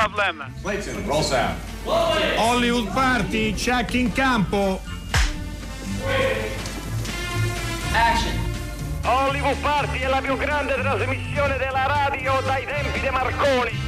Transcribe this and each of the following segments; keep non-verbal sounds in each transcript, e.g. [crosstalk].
No problem. Clayton, roll sound. Hollywood Party, check in campo. Action. Hollywood Party è la più grande trasmissione della radio dai tempi di Marconi.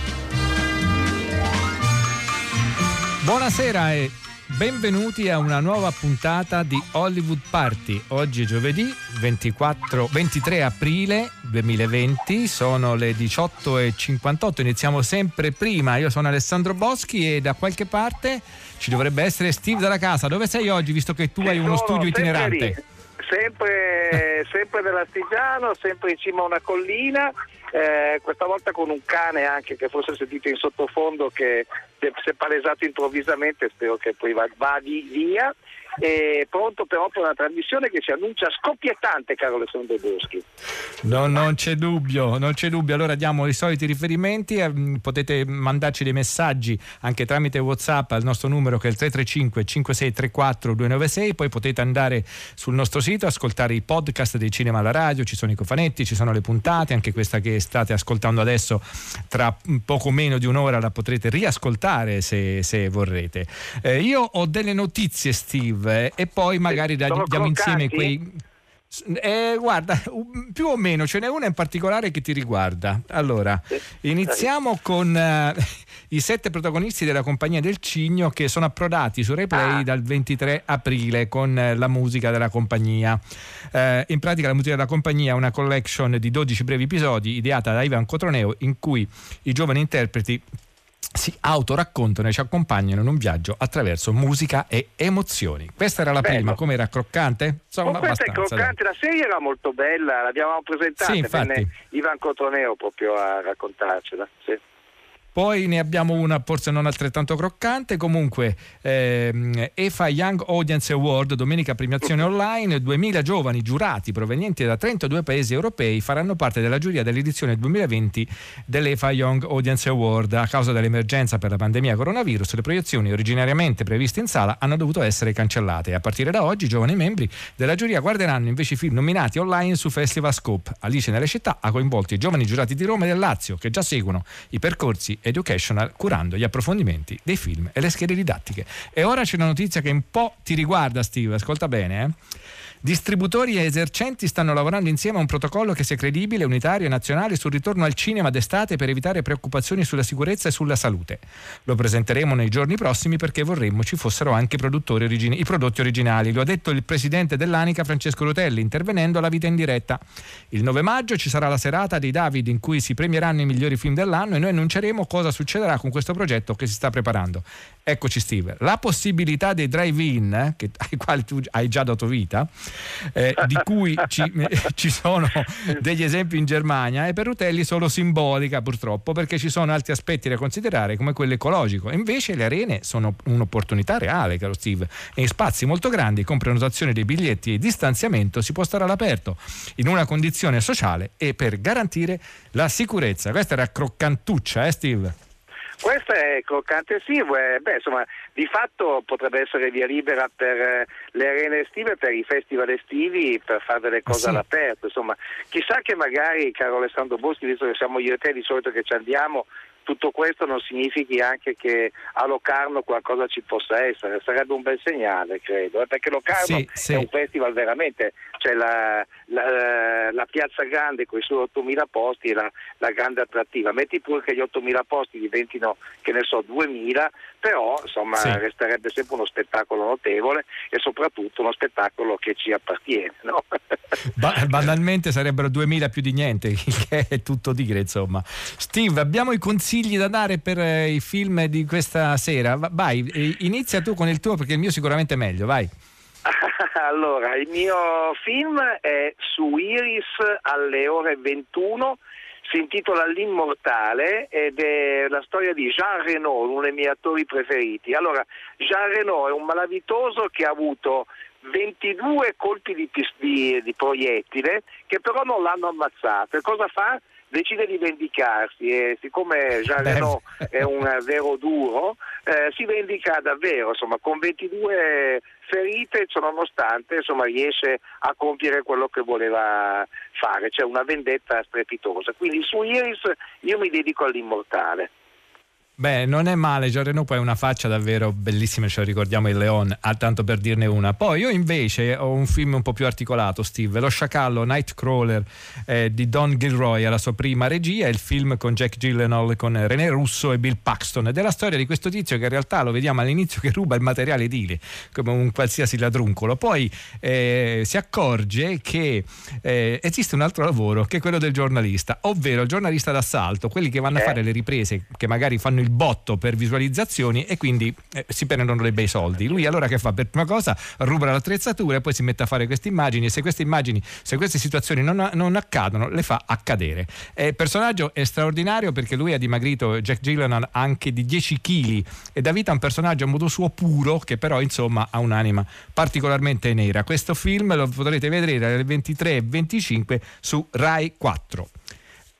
Buonasera e benvenuti a una nuova puntata di Hollywood Party. Oggi è giovedì 24, 23 aprile 2020, sono le 18.58, iniziamo sempre prima. Io sono Alessandro Boschi e da qualche parte ci dovrebbe essere Steve dalla casa. Dove sei oggi visto che tu hai uno studio itinerante? lì, Sempre, [laughs] sempre nell'Astigiano, sempre in cima a una collina, eh, questa volta con un cane anche che forse sentite in sottofondo che si è palesato improvvisamente, spero che poi va, va di- via. E pronto però per una trasmissione che si annuncia scoppiettante, caro Alessandro Boschi. No, non c'è dubbio, non c'è dubbio. Allora diamo i soliti riferimenti, eh, mh, potete mandarci dei messaggi anche tramite WhatsApp al nostro numero che è il 335 5634 296, poi potete andare sul nostro sito, ascoltare i podcast dei cinema alla radio, ci sono i cofanetti, ci sono le puntate, anche questa che state ascoltando adesso tra poco meno di un'ora la potrete riascoltare se, se vorrete. Eh, io ho delle notizie Steve eh, e poi magari Sono diamo insieme quei... Eh, guarda, più o meno ce n'è una in particolare che ti riguarda. Allora, iniziamo con eh, i sette protagonisti della compagnia del Cigno che sono approdati su Replay Ah. dal 23 aprile con eh, la musica della compagnia. Eh, in pratica la musica della compagnia è una collection di 12 brevi episodi ideata da Ivan Cotroneo in cui i giovani interpreti si autoraccontano e ci accompagnano in un viaggio attraverso musica e emozioni. Questa era la Bello. prima, com'era croccante? Insomma, Con questa è dai. croccante, la serie era molto bella, l'abbiamo presentata, Sì, Ivan Cotroneo proprio a raccontarcela. sì. Poi ne abbiamo una forse non altrettanto croccante, comunque ehm, EFA Young Audience Award, domenica premiazione online, 2000 giovani giurati provenienti da 32 paesi europei faranno parte della giuria dell'edizione 2020 dell'EFA Young Audience Award. A causa dell'emergenza per la pandemia coronavirus, le proiezioni originariamente previste in sala hanno dovuto essere cancellate. A partire da oggi i giovani membri della giuria guarderanno invece i film nominati online su Festival Scope. Alice nelle città ha coinvolto i giovani giurati di Roma e del Lazio che già seguono i percorsi educational curando gli approfondimenti dei film e le schede didattiche. E ora c'è una notizia che un po' ti riguarda Steve, ascolta bene. eh. Distributori e esercenti stanno lavorando insieme a un protocollo che sia credibile, unitario e nazionale sul ritorno al cinema d'estate per evitare preoccupazioni sulla sicurezza e sulla salute. Lo presenteremo nei giorni prossimi perché vorremmo ci fossero anche origini- i prodotti originali. Lo ha detto il presidente dell'ANICA Francesco Rutelli intervenendo alla vita in diretta. Il 9 maggio ci sarà la serata dei David in cui si premieranno i migliori film dell'anno e noi annunceremo cosa succederà con questo progetto che si sta preparando. Eccoci Steve, la possibilità dei drive-in eh, ai quali tu hai già dato vita, eh, [laughs] di cui ci, ci sono degli esempi in Germania, è per Rutelli solo simbolica purtroppo perché ci sono altri aspetti da considerare come quello ecologico. Invece le arene sono un'opportunità reale, caro Steve, e in spazi molto grandi con prenotazione dei biglietti e distanziamento si può stare all'aperto in una condizione sociale e per garantire la sicurezza. Questa era croccantuccia, eh Steve? Questa è croccante sì, eh, beh, insomma, di fatto potrebbe essere via libera per eh, le arene estive, per i festival estivi, per fare delle cose sì. all'aperto. Insomma, chissà che magari, caro Alessandro Boschi, visto che siamo io e te di solito che ci andiamo, tutto questo non significhi anche che a Locarno qualcosa ci possa essere, sarebbe un bel segnale, credo, eh, perché Locarno Sì, sì. è un festival veramente, c'è la, la- la piazza grande con i suoi 8.000 posti e la, la grande attrattiva, metti pure che gli 8.000 posti diventino, che ne so, 2.000, però insomma Sì. resterebbe sempre uno spettacolo notevole e soprattutto uno spettacolo che ci appartiene. No? [laughs] Ba- banalmente sarebbero 2000 più di niente, [laughs] che è tutto dire, insomma. Steve, abbiamo i consigli da dare per eh, i film di questa sera. Va- Vai, eh, inizia tu con il tuo perché il mio sicuramente è meglio, vai. [laughs] allora, il mio film è su Iris alle ore 21 si intitola L'Immortale ed è la storia di Jean Reno, uno dei miei attori preferiti. Allora, Jean Reno è un malavitoso che ha avuto 22 colpi di, di- di proiettile che però non l'hanno ammazzato. E cosa fa? Decide di vendicarsi e siccome Jean. Reno è un vero duro, eh, si vendica davvero, insomma, con 22 ferite, ciononostante, insomma, riesce a compiere quello che voleva fare, cioè una vendetta strepitosa. Quindi su Iris io mi dedico all'immortale. Beh, non è male, Reno poi ha una faccia davvero bellissima, ce lo ricordiamo il Leon, ah, tanto per dirne una. Poi io invece ho un film un po' più articolato, Steve, Lo sciacallo Nightcrawler eh, di Don Gilroy, alla sua prima regia, il film con Jack Gyllenhaal, con René Russo e Bill Paxton, ed è la storia di questo tizio che in realtà lo vediamo all'inizio che ruba il materiale edile, come un qualsiasi ladruncolo. Poi eh, si accorge che eh, esiste un altro lavoro che è quello del giornalista, ovvero il giornalista d'assalto, quelli che vanno a eh. fare le riprese, che magari fanno il botto per visualizzazioni e quindi eh, si prendono dei bei soldi. Lui allora che fa? Per prima cosa ruba l'attrezzatura e poi si mette a fare queste immagini e se queste immagini, se queste situazioni non, non accadono, le fa accadere. Il personaggio è straordinario perché lui ha dimagrito Jack Gillenal anche di 10 kg e da vita un personaggio a modo suo puro che però insomma ha un'anima particolarmente nera. Questo film lo potrete vedere alle 23 e 25 su Rai 4.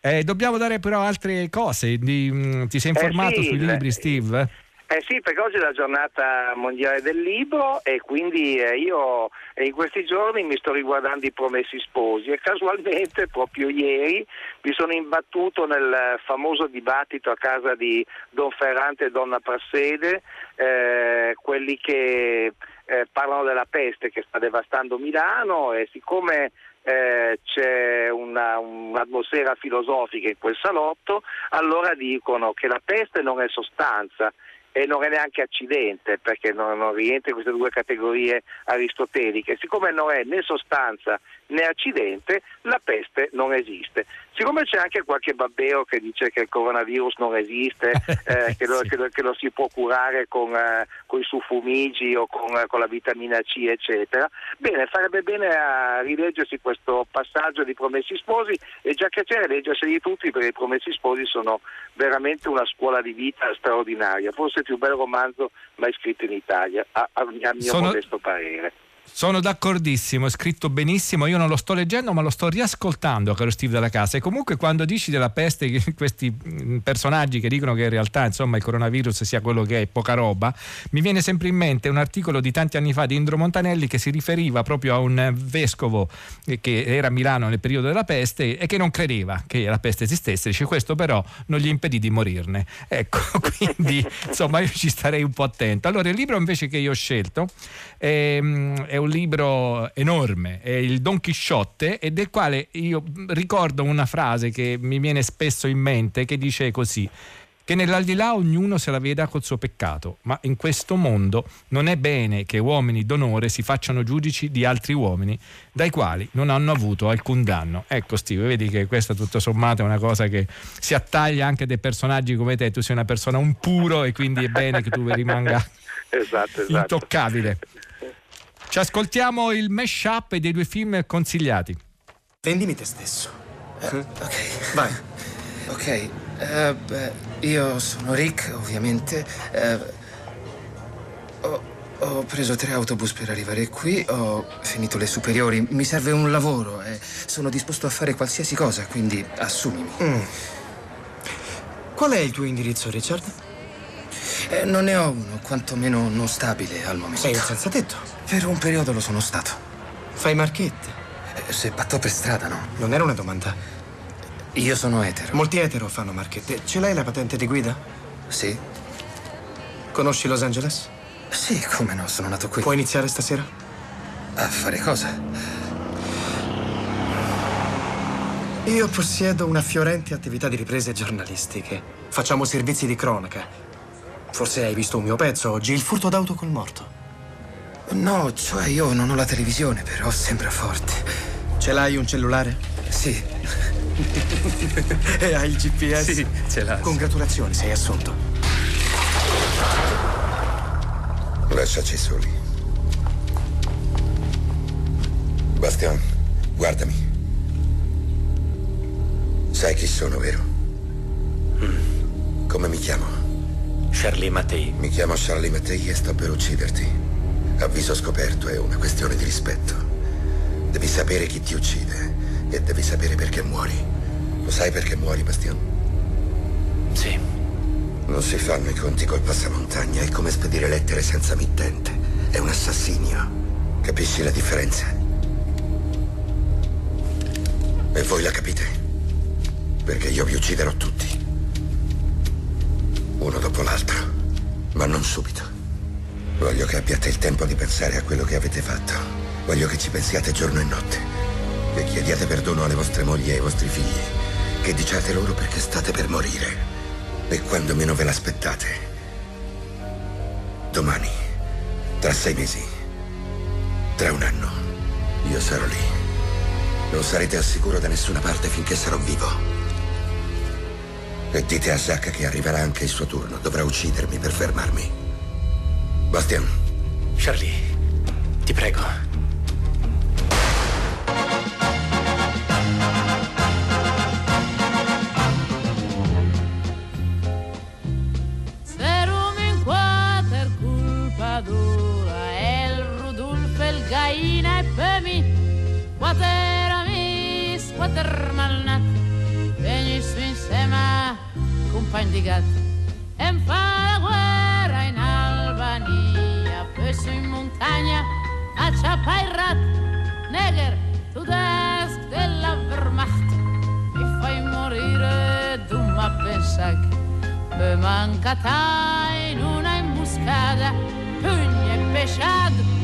Eh, dobbiamo dare però altre cose. Di, mm, ti sei eh, informato eh sì, sui libri, Steve? Eh sì, perché oggi è la giornata mondiale del libro e quindi eh, io in questi giorni mi sto riguardando i Promessi Sposi e casualmente [laughs] proprio ieri mi sono imbattuto nel famoso dibattito a casa di Don Ferrante e Donna Prassede, eh, quelli che eh, parlano della peste che sta devastando Milano e siccome eh, c'è una, un'atmosfera filosofica in quel salotto, allora dicono che la peste non è sostanza e non è neanche accidente perché non, non rientra in queste due categorie aristoteliche. Siccome non è né sostanza né accidente, la peste non esiste. Siccome c'è anche qualche babbeo che dice che il coronavirus non esiste, [laughs] eh, che, lo, che, lo, che, lo, si può curare con, eh, con i suffumigi o con, eh, con, la vitamina C, eccetera, bene, farebbe bene a rileggersi questo passaggio di Promessi Sposi e già che c'è, leggerseli tutti perché i Promessi Sposi sono veramente una scuola di vita straordinaria, forse il più bel romanzo mai scritto in Italia, a, a, a mio sono... modesto parere. Sono d'accordissimo, è scritto benissimo, io non lo sto leggendo ma lo sto riascoltando, caro Steve della casa. E comunque quando dici della peste, [laughs] questi mm, personaggi che dicono che in realtà insomma, il coronavirus sia quello che è, poca roba, mi viene sempre in mente un articolo di tanti anni fa di Indro Montanelli che si riferiva proprio a un vescovo che era a Milano nel periodo della peste e che non credeva che la peste esistesse, dice questo però non gli impedì di morirne. Ecco, [laughs] quindi insomma io ci starei un po' attento. Allora il libro invece che io ho scelto è, ehm, è un libro enorme, è il Don Chisciotte e del quale io ricordo una frase che mi viene spesso in mente che dice così che nell'aldilà ognuno se la veda col suo peccato, ma in questo mondo non è bene che uomini d'onore si facciano giudici di altri uomini dai quali non hanno avuto alcun danno. Ecco Steve, vedi che questa tutto sommato è una cosa che si attaglia anche dei personaggi come te, tu sei una persona un puro e quindi è bene che tu rimanga [laughs] esatto, esatto. intoccabile. Ci ascoltiamo il mash-up dei due film consigliati. Vendimi te stesso. Uh, ok. Vai. Ok. Uh, beh, io sono Rick, ovviamente. Uh, ho, ho, preso tre autobus per arrivare qui. Ho finito le superiori. Mi serve un lavoro e sono disposto a fare qualsiasi cosa, quindi assumimi. Mm. Qual è il tuo indirizzo, Richard? Eh, non ne ho uno, quantomeno non stabile al momento. Sei un senza tetto? Per un periodo lo sono stato. Fai marchette? Eh, se batto per strada, no. Non era una domanda. Io sono etero. Molti etero fanno marchette. Ce l'hai la patente di guida? Sì. Conosci Los Angeles? Sì, come no, sono nato qui. Puoi iniziare stasera? A fare cosa? Io possiedo una fiorente attività di riprese giornalistiche. Facciamo servizi di cronaca. Forse hai visto un mio pezzo oggi, il furto d'auto col morto. No, cioè io non ho la televisione, però sembra forte. Ce l'hai un cellulare? Sì. [laughs] e hai il GPS? Sì, ce l'ha. Congratulazioni, sei assunto. Lasciaci soli. Bastian, guardami. Sai chi sono, vero? Mm. Come mi chiamo? Charlie Mattei. Mi chiamo Charlie Mattei e sto per ucciderti. Avviso scoperto è una questione di rispetto. Devi sapere chi ti uccide e devi sapere perché muori. Lo sai perché muori, Bastian? Sì. Non si fanno i conti col passamontagna, è come spedire lettere senza mittente. È un assassinio. Capisci la differenza? E voi la capite? Perché io vi ucciderò tutti. uno dopo l'altro, ma non subito. Voglio che abbiate il tempo di pensare a quello che avete fatto. Voglio che ci pensiate giorno e notte. Che chiediate perdono alle vostre mogli e ai vostri figli. Che diciate loro perché state per morire. E quando meno ve l'aspettate. Domani, tra sei mesi, tra un anno, io sarò lì. Non sarete al sicuro da nessuna parte finché sarò vivo. E dite a Zack che arriverà anche il suo turno. Dovrà uccidermi per fermarmi. Bastian. Charlie, ti prego. Serum in quater culpa dura El Rudolf, el Gaina e Pemi Quater amis, quater malnat Venis insieme, compagni di gat E fa la guerra Albania Peso in montagna, a Ciapairat Neger, tu desk della Wehrmacht Mi fai morire, tu ma pensa che mancata in una imboscata, pugni e pesciato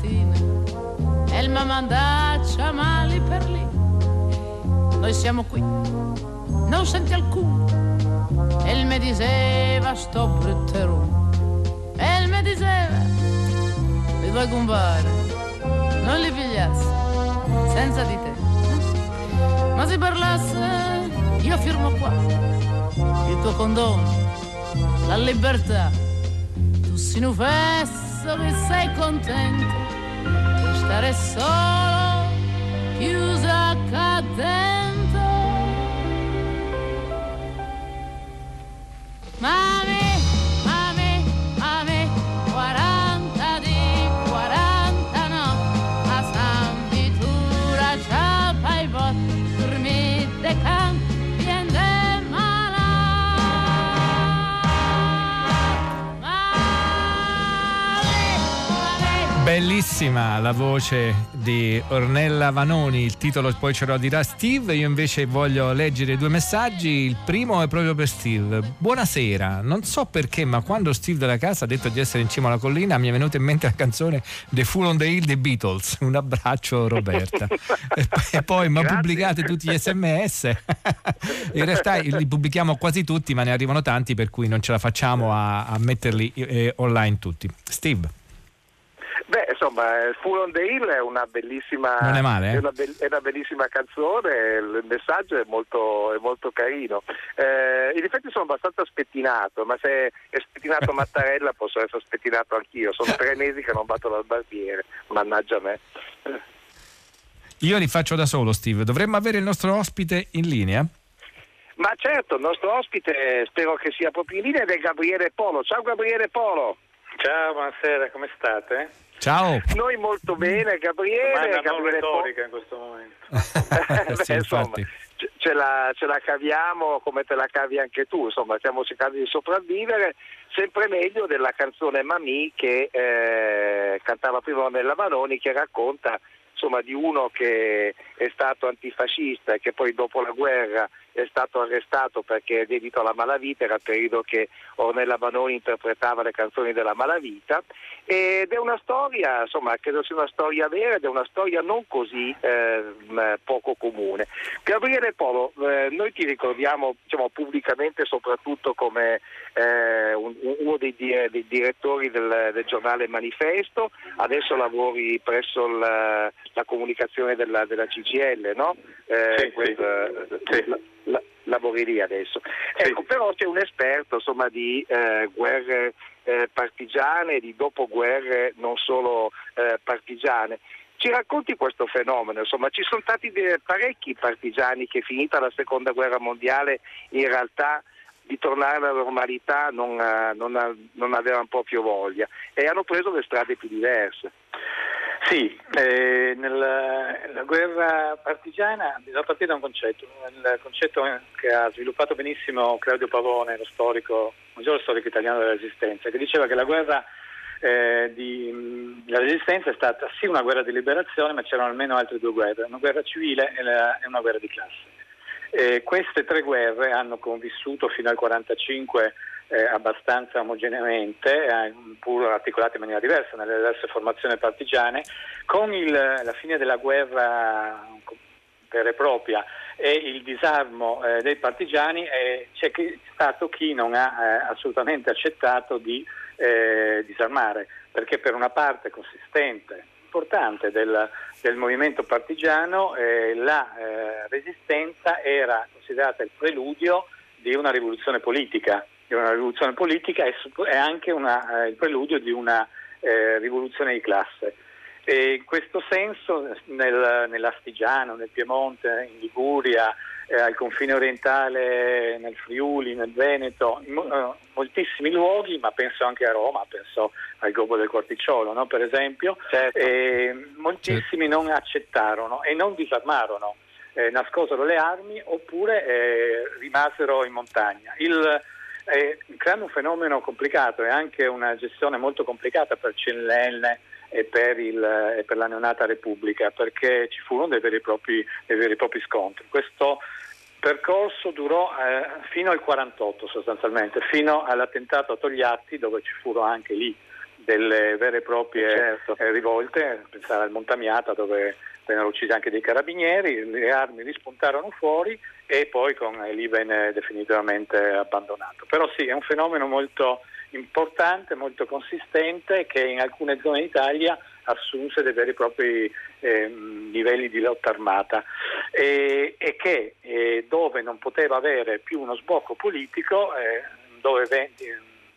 mattina e il mamandaccia mali per lì. Noi siamo qui, non senti alcuno. E il mi diceva sto brutterone. E il mi diceva, vi vuoi compare, non li pigliassi, senza di te. Ma se parlasse, io firmo qua, il tuo condono, la libertà. Tu si fesso che sei contento stare solo, chiusa qua dentro. Mami, Bellissima la voce di Ornella Vanoni, il titolo poi ce lo dirà Steve, io invece voglio leggere due messaggi, il primo è proprio per Steve. Buonasera, non so perché ma quando Steve della casa ha detto di essere in cima alla collina mi è venuta in mente la canzone The Fool on the Hill dei Beatles, [laughs] un abbraccio Roberta. [laughs] e poi, e poi ma pubblicate tutti gli sms, [laughs] in realtà li pubblichiamo quasi tutti ma ne arrivano tanti per cui non ce la facciamo a, a metterli eh, online tutti. Steve. Beh, insomma, Full on the Hill è una bellissima, Non è male, eh? è una, be- è una bellissima canzone, il messaggio è molto, è molto carino. Eh, in effetti sono abbastanza spettinato, ma se è spettinato [laughs] Mattarella posso essere spettinato anch'io. Sono tre mesi che non batto dal barbiere, mannaggia a me. Io li faccio da solo, Steve. Dovremmo avere il nostro ospite in linea? Ma certo, il nostro ospite spero che sia proprio in linea ed è Gabriele Polo. Ciao Gabriele Polo. Ciao, buonasera, come state? Ciao. Noi molto bene, Gabriele. Non Gabriele retorica in questo momento. [laughs] Beh, Sì, insomma, ce la, ce la caviamo come te la cavi anche tu, insomma, stiamo cercando di sopravvivere, sempre meglio della canzone Mamì che eh, cantava prima Nella Manoni che racconta insomma, di uno che è stato antifascista e che poi dopo la guerra è stato arrestato perché è dedito alla malavita, era il periodo che Ornella Banoni interpretava le canzoni della malavita ed è una storia, insomma, credo sia una storia vera ed è una storia non così ehm, poco comune. Gabriele Polo, eh, noi ti ricordiamo diciamo, pubblicamente soprattutto come eh, un- uno dei, dei direttori del, del giornale Manifesto, adesso lavori presso il- la comunicazione della, della CGL, no? Eh, Sì, questa- Sì. la- la- lavori adesso. Ecco, però c'è un esperto insomma, di eh, guerre eh, partigiane, di dopoguerre non solo eh, partigiane. Ci racconti questo fenomeno? Insomma, ci sono stati parecchi partigiani che finita la seconda guerra mondiale in realtà di tornare alla normalità non, eh, non, non avevano proprio voglia e hanno preso le strade più diverse. Sì, eh, nella, guerra partigiana bisogna partire da un concetto, il concetto che ha sviluppato benissimo Claudio Pavone, lo storico, maggiore storico italiano della Resistenza, che diceva che la guerra eh, di, Resistenza è stata sì una guerra di liberazione, ma c'erano almeno altre due guerre, una guerra civile e, la- e una guerra di classe. Eh, queste tre guerre hanno convissuto fino al 1945 eh, abbastanza omogeneamente, eh, pur articolate in maniera diversa nelle diverse formazioni partigiane. Con il- la fine della guerra vera e propria e il disarmo eh, dei partigiani eh, c'è stato chi non ha eh, assolutamente accettato di eh, disarmare, perché per una parte consistente, importante del, del movimento partigiano la resistenza era considerata il preludio di una rivoluzione politica, di una rivoluzione politica su- e anche una, eh, il preludio di una eh, rivoluzione di classe. E in questo senso nel, nell'Astigiano, nel Piemonte, in Liguria, eh, al confine orientale, nel Friuli, nel Veneto, in eh, moltissimi luoghi, ma penso anche a Roma, penso al Gobbo del Quarticciolo, no, per esempio, eh, moltissimi non accettarono e non disarmarono, eh, nascosero le armi oppure eh, rimasero in montagna. Il, creando un fenomeno complicato e anche una gestione molto complicata per CNL e per, il, e per la neonata Repubblica, perché ci furono dei veri e propri, dei veri e propri scontri. Questo percorso durò eh, fino al 48 sostanzialmente, fino all'attentato a Togliatti dove ci furono anche lì delle vere e proprie eh, rivolte, pensare al Montamiata dove vennero uccisi anche dei carabinieri, le armi rispuntarono fuori e poi con, eh, lì venne definitivamente abbandonato. Però sì, è un fenomeno molto importante, molto consistente che in alcune zone d'Italia assunse dei veri e propri ehm, livelli di lotta armata e, e che eh, dove non poteva avere più uno sbocco politico, eh, dove, ven-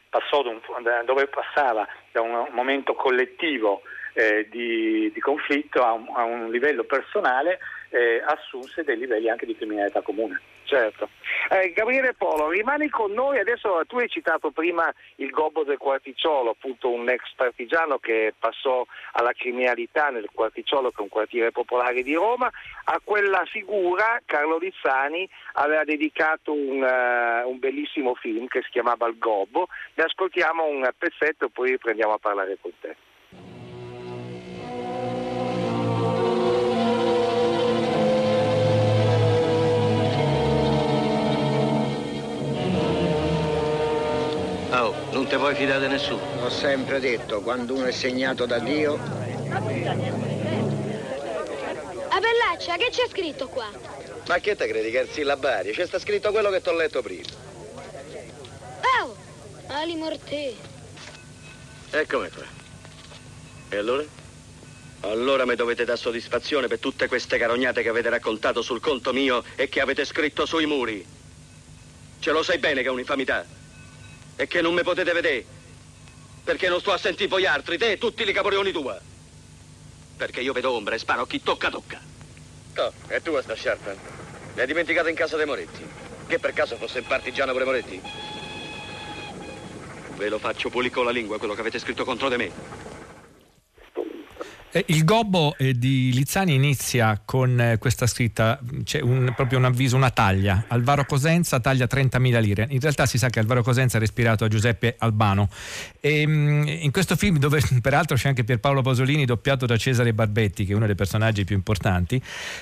passò un- dove passava da un momento collettivo eh, di, di conflitto a un, a un livello personale, eh, assunse dei livelli anche di criminalità comune. Certo. Eh, Gabriele Polo, rimani con noi. Adesso tu hai citato prima il Gobbo del Quarticciolo, appunto un ex partigiano che passò alla criminalità nel Quarticciolo, che è un quartiere popolare di Roma. A quella figura Carlo Lizzani aveva dedicato un, eh, un bellissimo film che si chiamava Il Gobbo. Ne ascoltiamo un pezzetto e poi riprendiamo a parlare con te. Oh, non te vuoi fidare di nessuno? Ho sempre detto, quando uno è segnato da Dio, A Bellaccia, che c'è scritto qua? Ma che te credi che è il sillabario? C'è sta scritto quello che ti ho letto prima. Oh, Ali Morte. Eccomi qua. E allora? Allora mi dovete dare soddisfazione per tutte queste carognate che avete raccontato sul conto mio e che avete scritto sui muri. Ce lo sai bene che è un'infamità. E che non mi potete vedere. Perché non sto a sentire voi altri, te e tutti i caporioni tua. Perché io vedo ombre e sparo a chi tocca tocca. Oh, e tu sta sciarpa? L'hai dimenticata in casa dei Moretti? Che per caso fosse il partigiano pure Moretti? Ve lo faccio pulire con la lingua quello che avete scritto contro di me. Eh, Il gobbo eh, di Lizzani inizia con eh, questa scritta, c'è un- proprio un avviso, una taglia. Alvaro Cosenza taglia 30.000 lire. In realtà si sa che Alvaro Cosenza è ispirato a Giuseppe Albano. E, mm, in questo film, dove [laughs] peraltro c'è anche Pierpaolo Pasolini, doppiato da Cesare Barbetti, che è uno dei personaggi più importanti,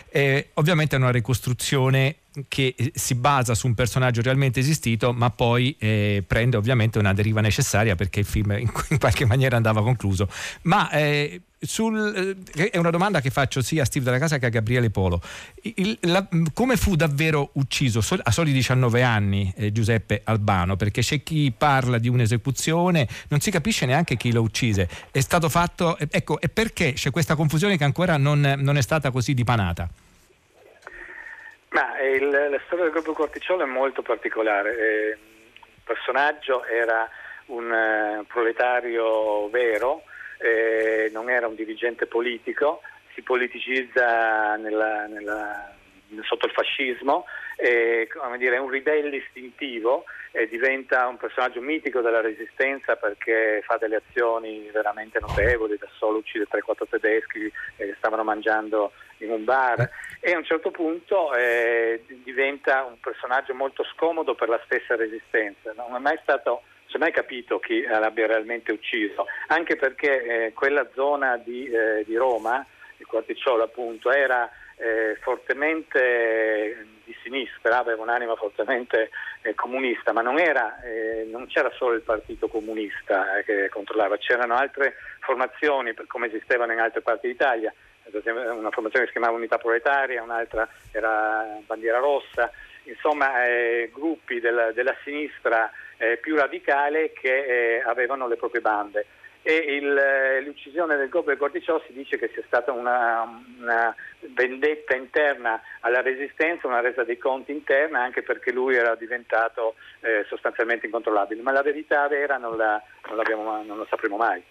eh, ovviamente è una ricostruzione che eh, si basa su un personaggio realmente esistito, ma poi eh, prende ovviamente una deriva necessaria perché il film in, [laughs] in qualche maniera andava concluso. Ma eh, sul, eh, è una domanda che faccio sia a Steve della Casa che a Gabriele Polo. Il, la, come fu davvero ucciso a soli 19 anni eh, Giuseppe Albano? Perché c'è chi parla di un'esecuzione, non si capisce neanche chi lo uccise. È stato fatto, ecco, e perché c'è questa confusione che ancora non, non è stata così dipanata? Ma il, la storia del gruppo Corticciolo è molto particolare. Eh, il personaggio era un uh, proletario vero, eh, non era un dirigente politico, si politicizza nella, nella, sotto il fascismo, eh, dire, un ribelle istintivo e diventa un personaggio mitico della resistenza perché fa delle azioni veramente notevoli, da solo uccide 3-4 tedeschi che stavano mangiando in un bar e a un certo punto eh, diventa un personaggio molto scomodo per la stessa resistenza. Non è mai stato si è mai capito chi l'abbia realmente ucciso, anche perché eh, quella zona di, eh, di, Roma, il Quarticciolo appunto, era eh, fortemente di sinistra, aveva un'anima fortemente eh, comunista, ma non, era, eh, non, c'era solo il Partito Comunista eh, che controllava, c'erano altre formazioni come esistevano in altre parti d'Italia, una formazione che si chiamava Unità Proletaria, un'altra era Bandiera Rossa, insomma gruppi della, della sinistra eh, più radicale che eh, avevano le proprie bande. E il, eh, l'uccisione del Gobbo e Gordiciò si dice che sia stata una, una, vendetta interna alla resistenza, una resa dei conti interna, anche perché lui era diventato eh, sostanzialmente incontrollabile. Ma la verità vera non la, non, non la sapremo mai.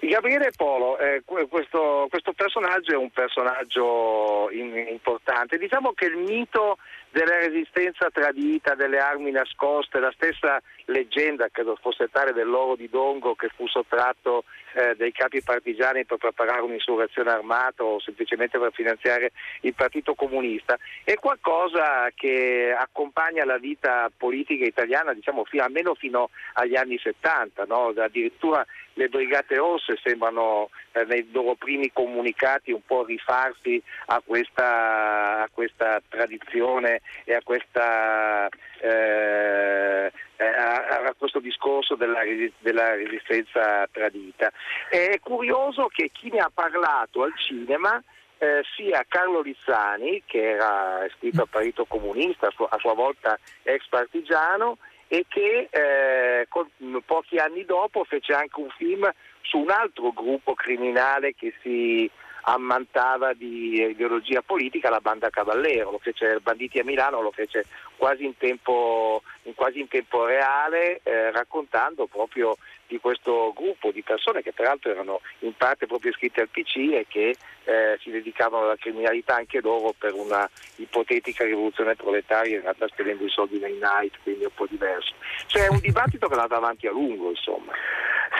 Gabriele Polo, eh, questo, questo, personaggio è un personaggio in, importante. Diciamo che il mito della resistenza tradita, delle armi nascoste, la stessa leggenda, credo fosse tale dell'oro di Dongo che fu sottratto eh, dai capi partigiani per preparare un'insurrezione armata o semplicemente per finanziare il Partito Comunista, è qualcosa che accompagna la vita politica italiana diciamo, fino, almeno fino agli anni 70, no? addirittura le Brigate Rosse sembrano eh, nei loro primi comunicati un po' rifarsi a questa, a questa tradizione e a questa eh, a, a, questo discorso della, della, resistenza tradita. È curioso che chi ne ha parlato al cinema eh, sia Carlo Lizzani, che era iscritto al Partito Comunista, a sua, a sua volta ex partigiano, e che eh, con, pochi anni dopo fece anche un film su un altro gruppo criminale che si ammantava di ideologia politica, la banda Cavallero, lo fece Banditi a Milano, lo fece quasi in tempo, quasi in tempo reale, eh, raccontando proprio di questo gruppo di persone che peraltro erano in parte proprio iscritte al PC e che eh, si dedicavano alla criminalità anche loro per una ipotetica rivoluzione proletaria in realtà spendendo i soldi nei night, quindi un po' diverso. Cioè è un dibattito che è andato avanti a lungo, insomma.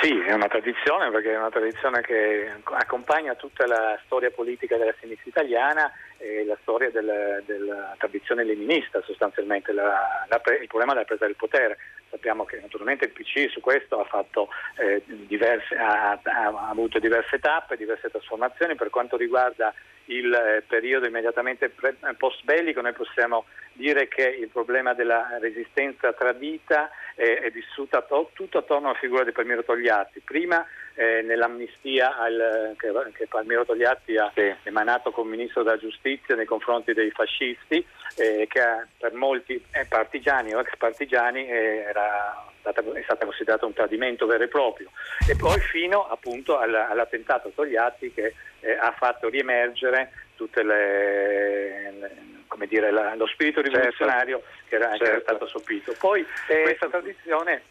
Sì, è una tradizione perché è una tradizione che accompagna tutta la storia politica della sinistra italiana e la storia del, della tradizione leninista sostanzialmente, la, la, il problema della presa del potere. Sappiamo che naturalmente il PC su questo ha, fatto, eh, diverse, ha, ha, ha avuto diverse tappe, diverse trasformazioni per quanto riguarda il eh, periodo immediatamente eh, post bellico noi possiamo dire che il problema della resistenza tradita è, è vissuta to- tutto attorno alla figura di Palmiro Togliatti. Prima eh, nell'amnistia al, che, che, Palmiro Togliatti ha sì. emanato come ministro della giustizia nei confronti dei fascisti, eh, che per molti eh, partigiani o ex partigiani eh, era è stata considerata un tradimento vero e proprio e poi fino appunto all'attentato Togliatti che eh, ha fatto riemergere tutte le, le, dire, la, lo spirito certo. rivoluzionario certo. che, era, certo. che, era, stato soppito. Poi eh, questa tradizione,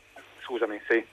scusami, sì.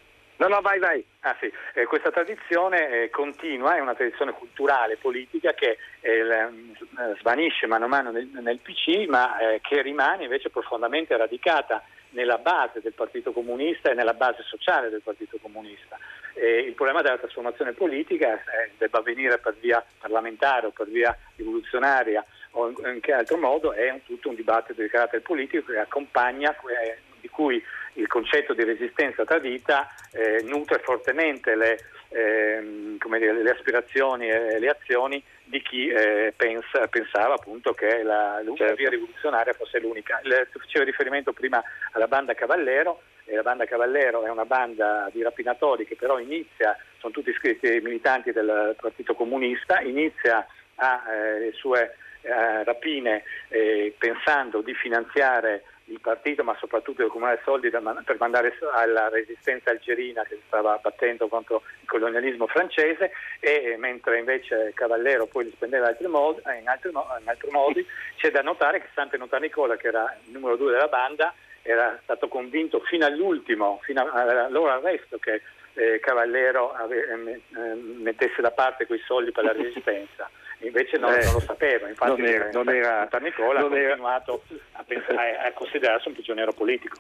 No, no, vai, vai. Ah, sì. eh, questa tradizione eh, continua, è una tradizione culturale, politica che eh, eh svanisce mano a mano nel, nel PC, ma eh, che rimane invece profondamente radicata nella base del Partito Comunista e nella base sociale del Partito Comunista. Eh, il problema della trasformazione politica eh, debba avvenire per via parlamentare o per via rivoluzionaria o in, in che altro modo è un, tutto un dibattito di carattere politico che accompagna, eh, di cui il concetto di resistenza tradita eh, nutre fortemente le, ehm, dire, le aspirazioni e le azioni di chi eh, pensa, pensava appunto che la, la certo. via rivoluzionaria fosse l'unica. Il, faceva riferimento prima alla banda Cavallero, e la banda Cavallero è una banda di rapinatori che però inizia, sono tutti iscritti militanti del Partito Comunista, inizia a eh, le sue eh, rapine eh, pensando di finanziare il partito ma soprattutto di accumulare soldi per mandare alla resistenza algerina che stava battendo contro il colonialismo francese e mentre invece Cavallero poi li spendeva in altri modi, in altri, in altri modi [laughs] c'è da notare che Sant'Enuta Nicola che era il numero due della banda era stato convinto fino all'ultimo, fino al loro arresto che eh, Cavallero ave, eh, mettesse da parte quei soldi per la [laughs] resistenza invece non, eh, non lo sapeva, infatti non era, non era, Nicola non ha continuato a, pensare, a considerarsi un prigioniero politico.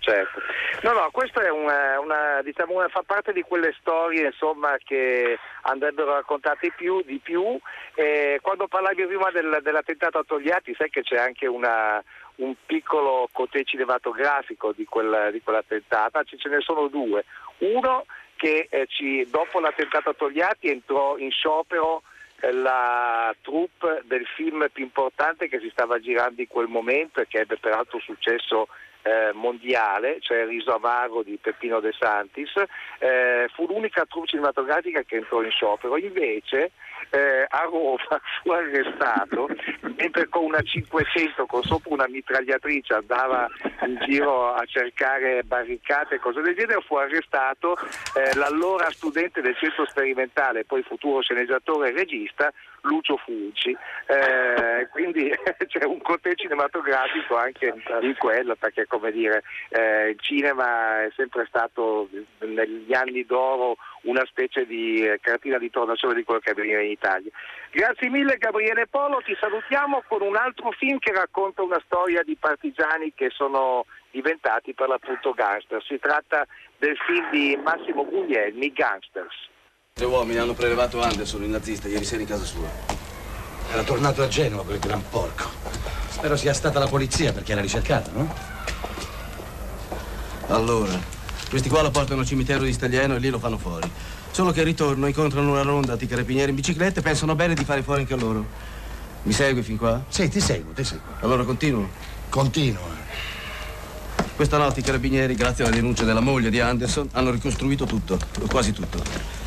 Certo. No, no, questo è una, una, diciamo, una, fa parte di quelle storie insomma, che andrebbero raccontate più, di più. E quando parlavi prima del, dell'attentato a Togliatti, sai che c'è anche una, un piccolo cotè cinematografico di, quel, di quell'attentato, anzi ce ne sono due. Uno che eh, ci, dopo l'attentato a Togliatti entrò in sciopero la troupe del film più importante che si stava girando in quel momento e che ebbe peraltro successo eh, mondiale, cioè Riso Avago di Peppino De Santis, eh, fu l'unica troupe cinematografica che entrò in sciopero. Invece eh, a Roma [laughs] fu arrestato mentre con una 500 con sopra una mitragliatrice andava in giro a cercare barricate e cose del genere, fu arrestato eh, l'allora studente del centro sperimentale, poi futuro sceneggiatore e regista, Lucio Fulci. Eh, quindi [laughs] c'è un cotè cinematografico anche in quello, perché come dire, eh, il cinema è sempre stato negli anni d'oro una specie di eh, cartina di tornasole di quello che avveniva in Italia. Grazie mille Gabriele Polo, ti salutiamo con un altro film che racconta una storia di partigiani che sono diventati per l'appunto gangster. Si tratta del film di Massimo Guglielmi, Gangsters. Tre uomini hanno prelevato Anderson, il nazista, ieri sera in casa sua. Era tornato a Genova quel gran porco. Spero sia stata la polizia perché l'ha ricercato, no? Allora, questi qua lo portano al cimitero di Staglieno e lì lo fanno fuori. Solo che al ritorno incontrano una ronda di carabinieri in bicicletta e pensano bene di fare fuori anche loro. Mi segui fin qua? Sì, ti seguo, ti seguo. Allora continuo? Continuo. Questa notte i carabinieri, grazie alla denuncia della moglie di Anderson, hanno ricostruito tutto, quasi tutto.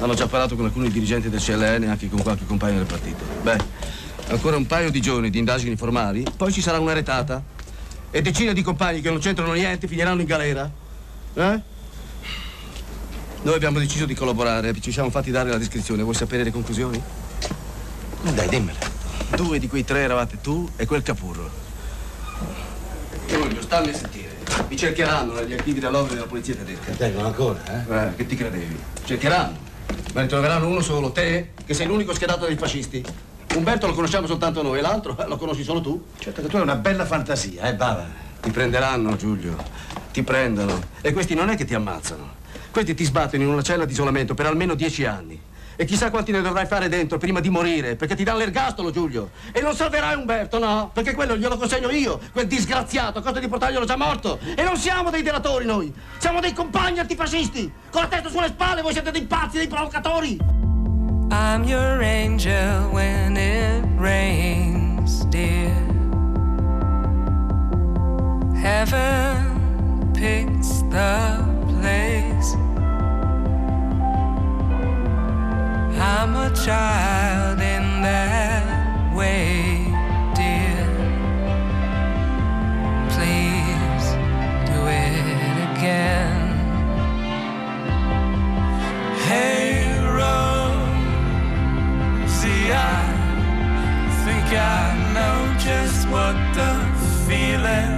Hanno già parlato con alcuni dirigenti del CLN e anche con qualche compagno del partito. Beh, ancora un paio di giorni di indagini formali, poi ci sarà una retata. E decine di compagni che non c'entrano niente finiranno in galera. Eh? Noi abbiamo deciso di collaborare, ci siamo fatti dare la descrizione. Vuoi sapere le conclusioni? Dai, dimmele. Due di quei tre eravate tu e quel capurro. Giulio, stammi a sentire. Mi cercheranno negli archivi dell'opera della polizia tedesca. Tengono ancora, eh? Eh, che ti credevi? Cercheranno. Ma ne troveranno uno solo, te, che sei l'unico schedato dei fascisti. Umberto lo conosciamo soltanto noi, l'altro lo conosci solo tu. Certo che tu hai una bella fantasia, eh, Bava? Ti prenderanno, Giulio. Ti prendono. E questi non è che ti ammazzano. Questi ti sbattono in una cella di isolamento per almeno dieci anni. E chissà quanti ne dovrai fare dentro prima di morire, perché ti danno l'ergastolo, Giulio. E non salverai Umberto, no? Perché quello glielo consegno io, quel disgraziato, a costo di portarglielo già morto. E non siamo dei delatori noi, siamo dei compagni antifascisti. Con la testa sulle spalle, voi siete dei pazzi, dei provocatori. I'm your angel when it rains, dear. Heaven child in that way, dear. Please do it again. Hey, Rosie, I think I know just what the feeling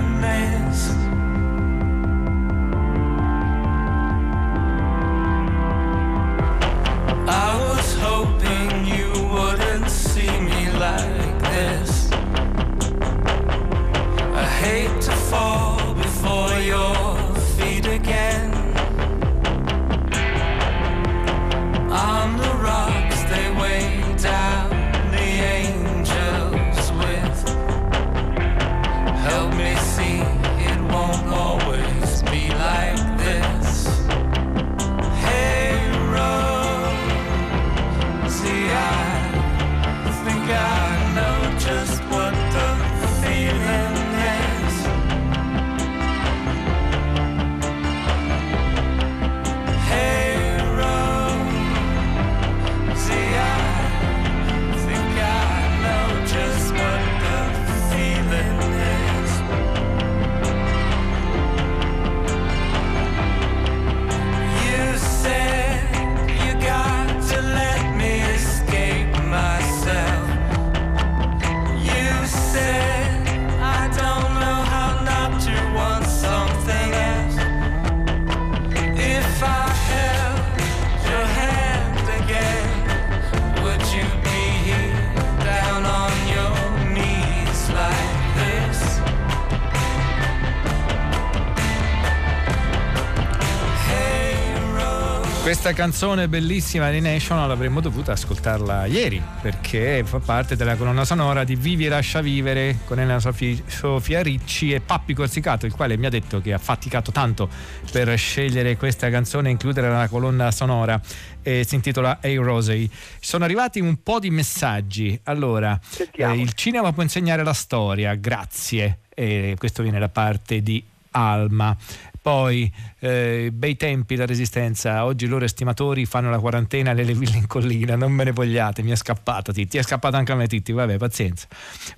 Questa canzone bellissima di National avremmo dovuto ascoltarla ieri perché fa parte della colonna sonora di Vivi lascia vivere con Elena Sofi- Sofia Ricci e Pappi Corsicato, il quale mi ha detto che ha faticato tanto per scegliere questa canzone e includere nella colonna sonora e si intitola Hey Rosey. Sono arrivati un po' di messaggi. Allora, eh, il cinema può insegnare la storia, grazie. E questo viene da parte di Alma. Poi eh, bei tempi la resistenza, oggi i loro estimatori fanno la quarantena nelle ville in collina, non me ne vogliate, mi è scappato Titti, è scappato anche a me Titti, vabbè pazienza.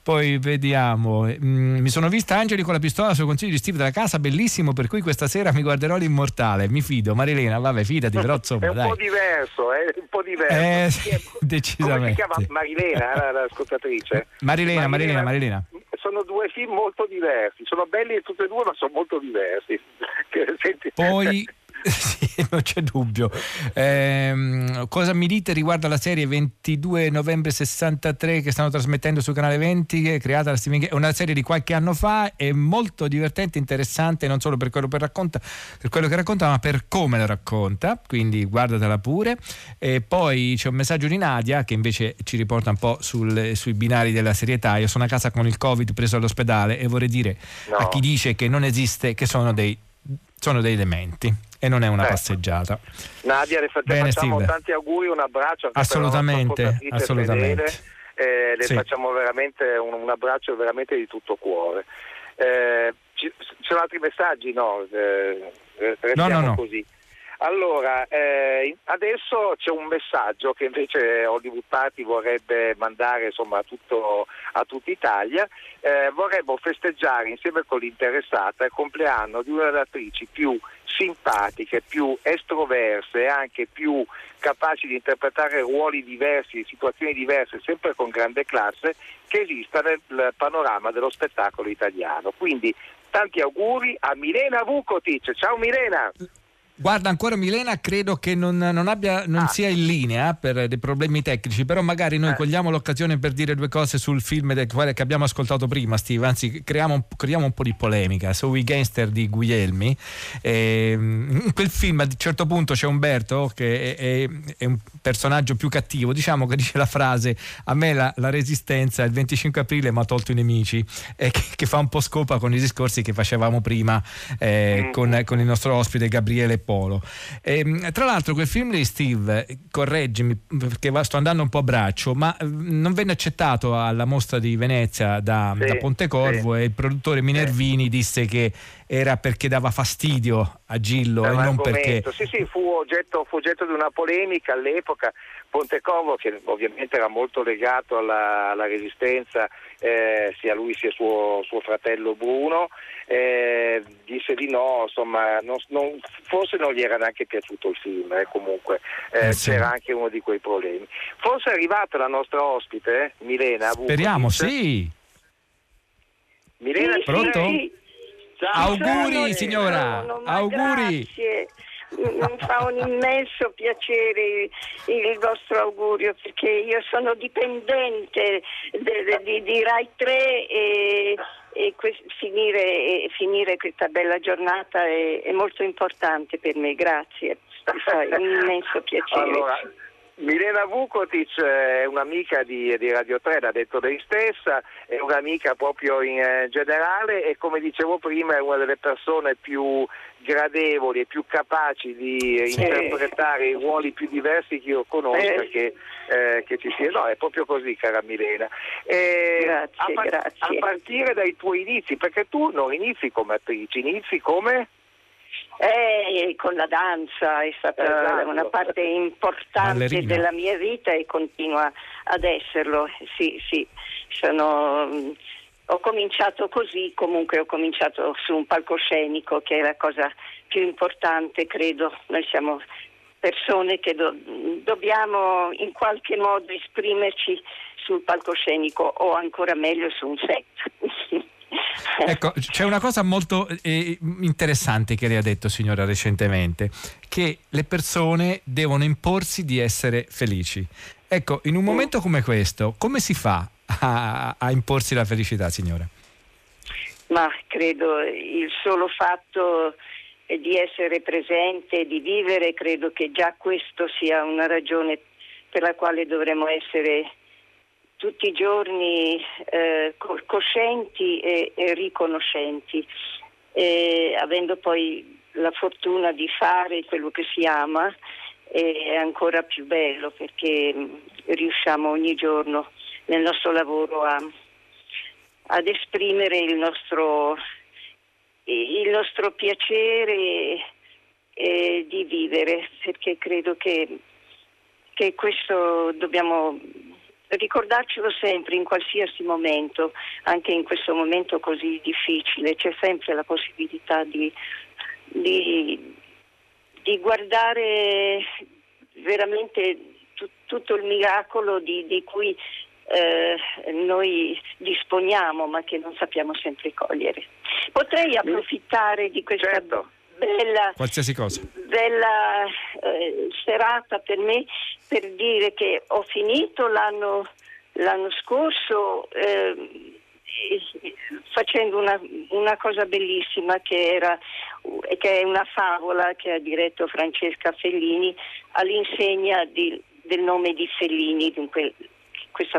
Poi vediamo, mm, mi sono vista Angeli con la pistola sul consiglio di Steve della casa, bellissimo, per cui questa sera mi guarderò l'immortale, mi fido, Marilena, vabbè fidati però insomma [laughs] È un dai. po' diverso, è un po' diverso. Eh, Come si decisamente. chiama Marilena, l'ascoltatrice? Marilena, Marilena, Marilena. Sono due film molto diversi, sono belli tutti e due, ma sono molto diversi. [laughs] Poi [laughs] [laughs] non c'è dubbio. Ehm, cosa mi dite riguardo alla serie 22 novembre 63 che stanno trasmettendo su canale 20, che è creata da Stephen King? È una serie di qualche anno fa, è molto divertente, interessante, non solo per quello, per racconta, per quello che racconta, ma per come la racconta. Quindi guardatela pure. E poi c'è un messaggio di Nadia che invece ci riporta un po' sul- sui binari della serietà. Io sono a casa con il Covid preso all'ospedale e vorrei dire a chi dice che non esiste che sono dei, sono dei dementi e non è una Eh. passeggiata. Nadia, le Bene, facciamo Steve. tanti auguri, un abbraccio. Assolutamente, assolutamente. fedele. Eh, le Sì. facciamo veramente un, un abbraccio veramente di tutto cuore. Eh, ci, ci sono altri messaggi? No, eh, eh, restiamo No, no, no. così. Allora, eh, adesso c'è un messaggio che invece Hollywood Party vorrebbe mandare insomma, a, tutto, a tutta Italia. Eh, vorremmo festeggiare insieme con l'interessata il compleanno di una delle attrici più simpatiche, più estroverse e anche più capaci di interpretare ruoli diversi, situazioni diverse, sempre con grande classe, che esista nel panorama dello spettacolo italiano. Quindi tanti auguri a Milena Vukotic. Ciao Milena! Guarda, ancora Milena credo che non, non abbia, non sia in linea per dei problemi tecnici, però magari noi cogliamo l'occasione per dire due cose sul film del quale che abbiamo ascoltato prima, Steve, anzi creiamo, un- creiamo un po' di polemica sui gangster di Guglielmi. Ehm, in quel film a un certo punto c'è Umberto che è, è- è un personaggio più cattivo, diciamo che dice la frase a me la, la resistenza il 25 aprile mi ha tolto i nemici, e che, che fa un po' scopa con i discorsi che facevamo prima eh, con, con il nostro ospite Gabriele Polo. Ehm, tra l'altro quel film di Steve, eh, correggimi perché sto andando un po' a braccio, ma eh, non venne accettato alla mostra di Venezia da, Sì, da Pontecorvo sì. e il produttore Minervini disse che era perché dava fastidio a Gillo e non perché... argomento. Sì, sì, fu oggetto, fu oggetto di una polemica all'epoca. Pontecorvo, che ovviamente era molto legato alla, alla resistenza, eh, sia lui sia suo, suo fratello Bruno, eh, disse di no, insomma, non- non- forse non gli era neanche piaciuto il film, eh, comunque eh, Eh, sì. c'era anche uno di quei problemi. Forse è arrivata la nostra ospite, eh, Milena. Speriamo, Vukovic. sì. Milena, Sì, Pronto? sì. Auguri Sono- signora, auguri. Grazie. Mi fa un immenso piacere il vostro augurio perché io sono dipendente de- de- di, di Rai 3 e, e que- finire, finire questa bella giornata è, è molto importante per me, grazie. Mi fa un immenso piacere. Allora, Milena Vukotic è un'amica di, di Radio 3, l'ha detto lei stessa, è un'amica proprio in eh, generale e come dicevo prima è una delle persone più gradevoli e più capaci di eh, Sì. interpretare i ruoli più diversi che io conosca Eh. che, eh, che ci sia. No, è proprio così, cara Milena. E Grazie, a, par- grazie. a partire dai tuoi inizi, perché tu non inizi come attrice, inizi come... Eh, con la danza è stata Esatto. una parte importante Ballerina. della mia vita e continua ad esserlo. Sì, sì, sono, ho cominciato così, comunque ho cominciato su un palcoscenico che è la cosa più importante, credo. Noi siamo persone che do- dobbiamo in qualche modo esprimerci sul palcoscenico o ancora meglio su un set. [laughs] Ecco, c'è una cosa molto eh, interessante che lei ha detto, signora, recentemente, che le persone devono imporsi di essere felici. Ecco, in un momento come questo, come si fa a, a imporsi la felicità, signora? Ma credo il solo fatto di essere presente, di vivere, credo che già questo sia una ragione per la quale dovremmo essere tutti i giorni eh, coscienti e, e riconoscenti, e, avendo poi la fortuna di fare quello che si ama è ancora più bello perché mm, riusciamo ogni giorno nel nostro lavoro a, ad esprimere il nostro, il nostro piacere eh, di vivere, perché credo che, che questo dobbiamo ricordarcelo sempre in qualsiasi momento, anche in questo momento così difficile, c'è sempre la possibilità di, di, di guardare veramente tu, tutto il miracolo di, di cui eh, noi disponiamo ma che non sappiamo sempre cogliere. Potrei approfittare di questa certo. bella, bella eh, serata per me per dire che ho finito l'anno, l'anno scorso eh, facendo una, una, cosa bellissima che, era, che è una favola che ha diretto Francesca Fellini all'insegna di, del nome di Fellini, dunque questa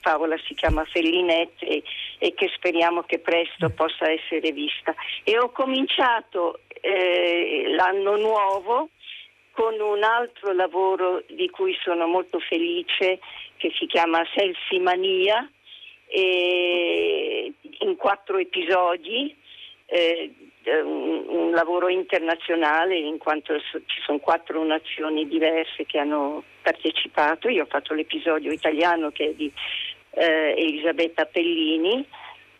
favola si chiama Fellinette e, e, che speriamo che presto possa essere vista. E ho cominciato eh, l'anno nuovo con un altro lavoro di cui sono molto felice che si chiama Selfie Mania in quattro episodi. Eh, un, un, lavoro internazionale in quanto ci sono quattro nazioni diverse che hanno partecipato. Io ho fatto l'episodio italiano che è di eh, Elisabetta Pellini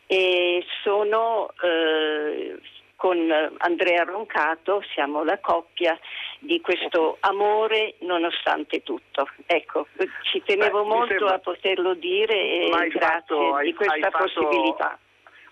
e sono eh, con Andrea Roncato, siamo la coppia di questo amore nonostante tutto. Ecco, ci tenevo Beh, molto sembra... a poterlo dire e grazie fatto, di questa fatto... possibilità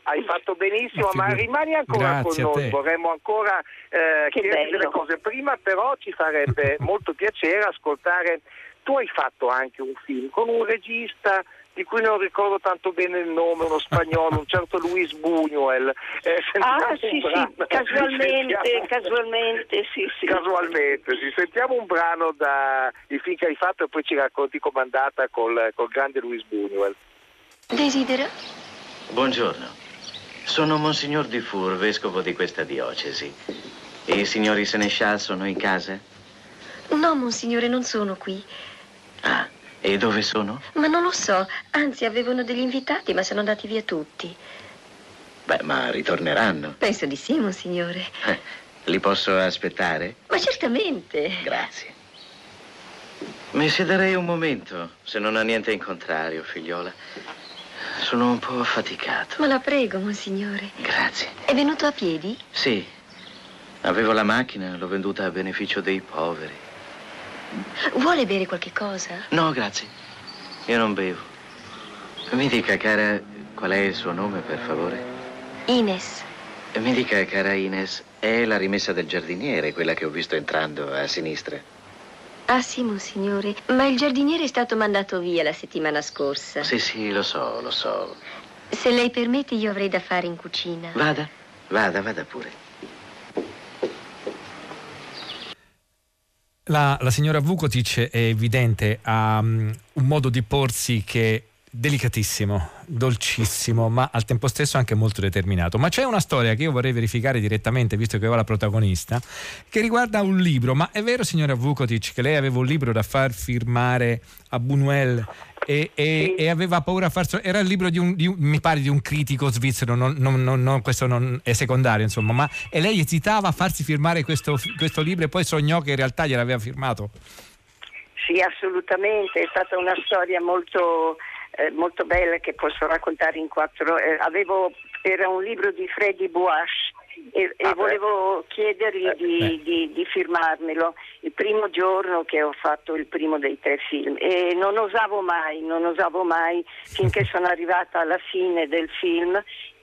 hai fatto benissimo, ma, ma rimani ancora Grazie con noi, vorremmo ancora eh, chiederti delle cose. Prima però ci farebbe [laughs] molto piacere ascoltare, tu hai fatto anche un film con un regista di cui non ricordo tanto bene il nome, uno spagnolo, un certo Luis Buñuel. Eh, ah sì, sì, [laughs] casualmente, sentiamo... casualmente, sì, sì. Casualmente, sì. Sentiamo un brano da il film che hai fatto e poi ci racconti com'è andata col, col grande Luis Buñuel. Desidera? Buongiorno. Sono Monsignor Dufour, vescovo di questa diocesi. E i signori Senescial sono in casa? No, Monsignore, non sono qui. Ah, e dove sono? Ma non lo so. Anzi, avevano degli invitati, ma sono andati via tutti. Beh, ma ritorneranno? Penso di sì, Monsignore. Eh, li posso aspettare? Ma certamente. Grazie. Mi siederei un momento, se non ha niente in contrario, figliola. Sono un po' affaticato. Ma la prego, monsignore. Grazie. È venuto a piedi? Sì. Avevo la macchina, l'ho venduta a beneficio dei poveri. Vuole bere qualche cosa? No, grazie. Io non bevo. Mi dica, cara, qual è il suo nome, per favore? Ines. Mi dica, cara Ines, è la rimessa del giardiniere, quella che ho visto entrando a sinistra. Ah sì, monsignore, ma il giardiniere è stato mandato via la settimana scorsa. Sì, sì, lo so, lo so. Se lei permette, io avrei da fare in cucina. Vada, vada, vada pure. La, la signora Vukotic è evidente, ha um, un modo di porsi che delicatissimo, dolcissimo, ma al tempo stesso anche molto determinato. Ma c'è una storia che io vorrei verificare direttamente, visto che ho la protagonista, che riguarda un libro. Ma è vero, signora Vukotic, che lei aveva un libro da far firmare a Buñuel e, e, e, aveva paura a farlo. Era il libro di un, di un, mi pare di un critico svizzero, non, non, non, questo non è secondario, insomma. Ma e lei esitava a farsi firmare questo, questo libro e poi sognò che in realtà gliel'aveva firmato. Sì, assolutamente, è stata una storia molto eh, molto bella che posso raccontare in quattro. Eh, avevo, era un libro di Freddy Boash e, e ah, volevo chiedergli eh, di, di, di, firmarmelo. Il primo giorno che ho fatto il primo dei tre film. E non osavo mai, non osavo mai finché [laughs] sono arrivata alla fine del film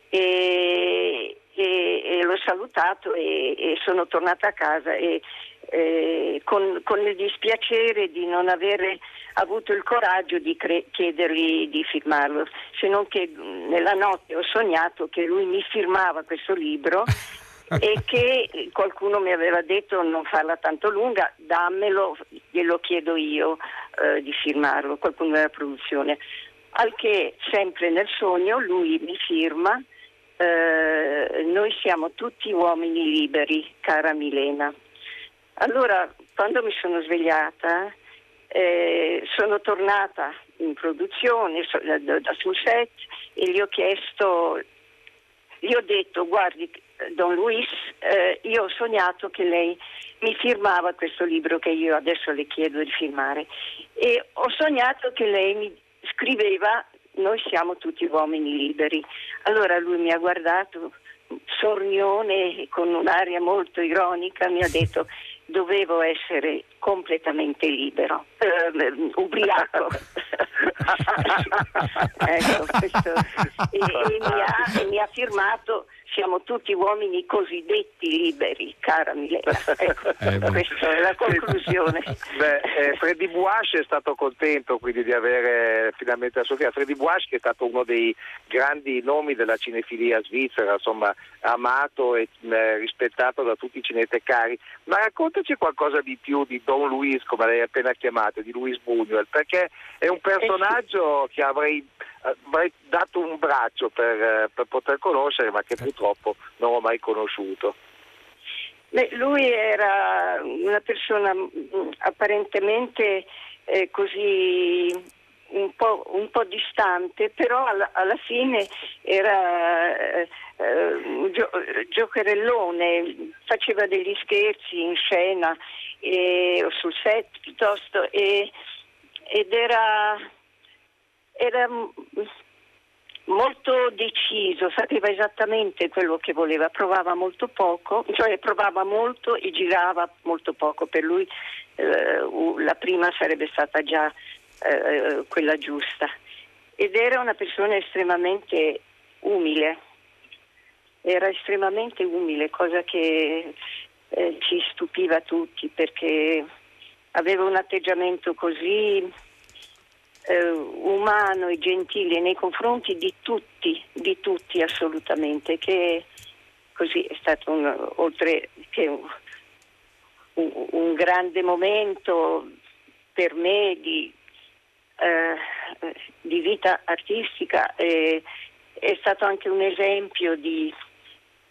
e, e, e l'ho salutato e, sono tornata a casa e eh, con, con, il dispiacere di non avere avuto il coraggio di cre- chiedergli di firmarlo, se non che nella notte ho sognato che lui mi firmava questo libro [laughs] e che qualcuno mi aveva detto non farla tanto lunga, dammelo, glielo chiedo io eh, di firmarlo, qualcuno della produzione. Al che sempre nel sogno lui mi firma, eh, noi siamo tutti uomini liberi, cara Milena. Allora, quando mi sono svegliata, eh, sono tornata in produzione so, da, da, sul set e gli ho chiesto, gli ho detto, guardi, Don Luis, eh, io ho sognato che lei mi firmava questo libro che io adesso le chiedo di firmare e ho sognato che lei mi scriveva noi siamo tutti uomini liberi. Allora lui mi ha guardato sornione con un'aria molto ironica, mi ha detto dovevo essere completamente libero, eh, ubriaco. [laughs] [laughs] ecco, questo, e, e, mi ha, e, mi ha, firmato siamo tutti uomini cosiddetti liberi, cara Milena. [laughs] Ecco, eh, questa è la conclusione. [laughs] Beh, eh, Freddy Buash è stato contento quindi di avere finalmente la sua figlia. Freddy Buash che è stato uno dei grandi nomi della cinefilia svizzera, insomma amato e eh, rispettato da tutti i cinetecari. Ma raccontaci qualcosa di più di Don Luis, come l'hai appena chiamato, di Luis Buñuel, perché è un personaggio che avrei avrei dato un braccio per, eh, per, poter conoscere, ma che purtroppo non ho mai conosciuto. Beh, lui era una persona mm, apparentemente eh, così un po', un po', distante, però alla, alla fine era eh, un gio- giocherellone, faceva degli scherzi in scena eh, o sul set piuttosto e, ed era era molto deciso, sapeva esattamente quello che voleva, provava molto poco, cioè provava molto e girava molto poco, per lui eh, la prima sarebbe stata già eh, quella giusta. Ed era una persona estremamente umile, era estremamente umile, cosa che eh, ci stupiva tutti perché aveva un atteggiamento così eh, umano e gentile nei confronti di tutti, di tutti assolutamente, che così è stato un, oltre che un, un, un grande momento per me di, eh, di vita artistica, eh, è stato anche un esempio di,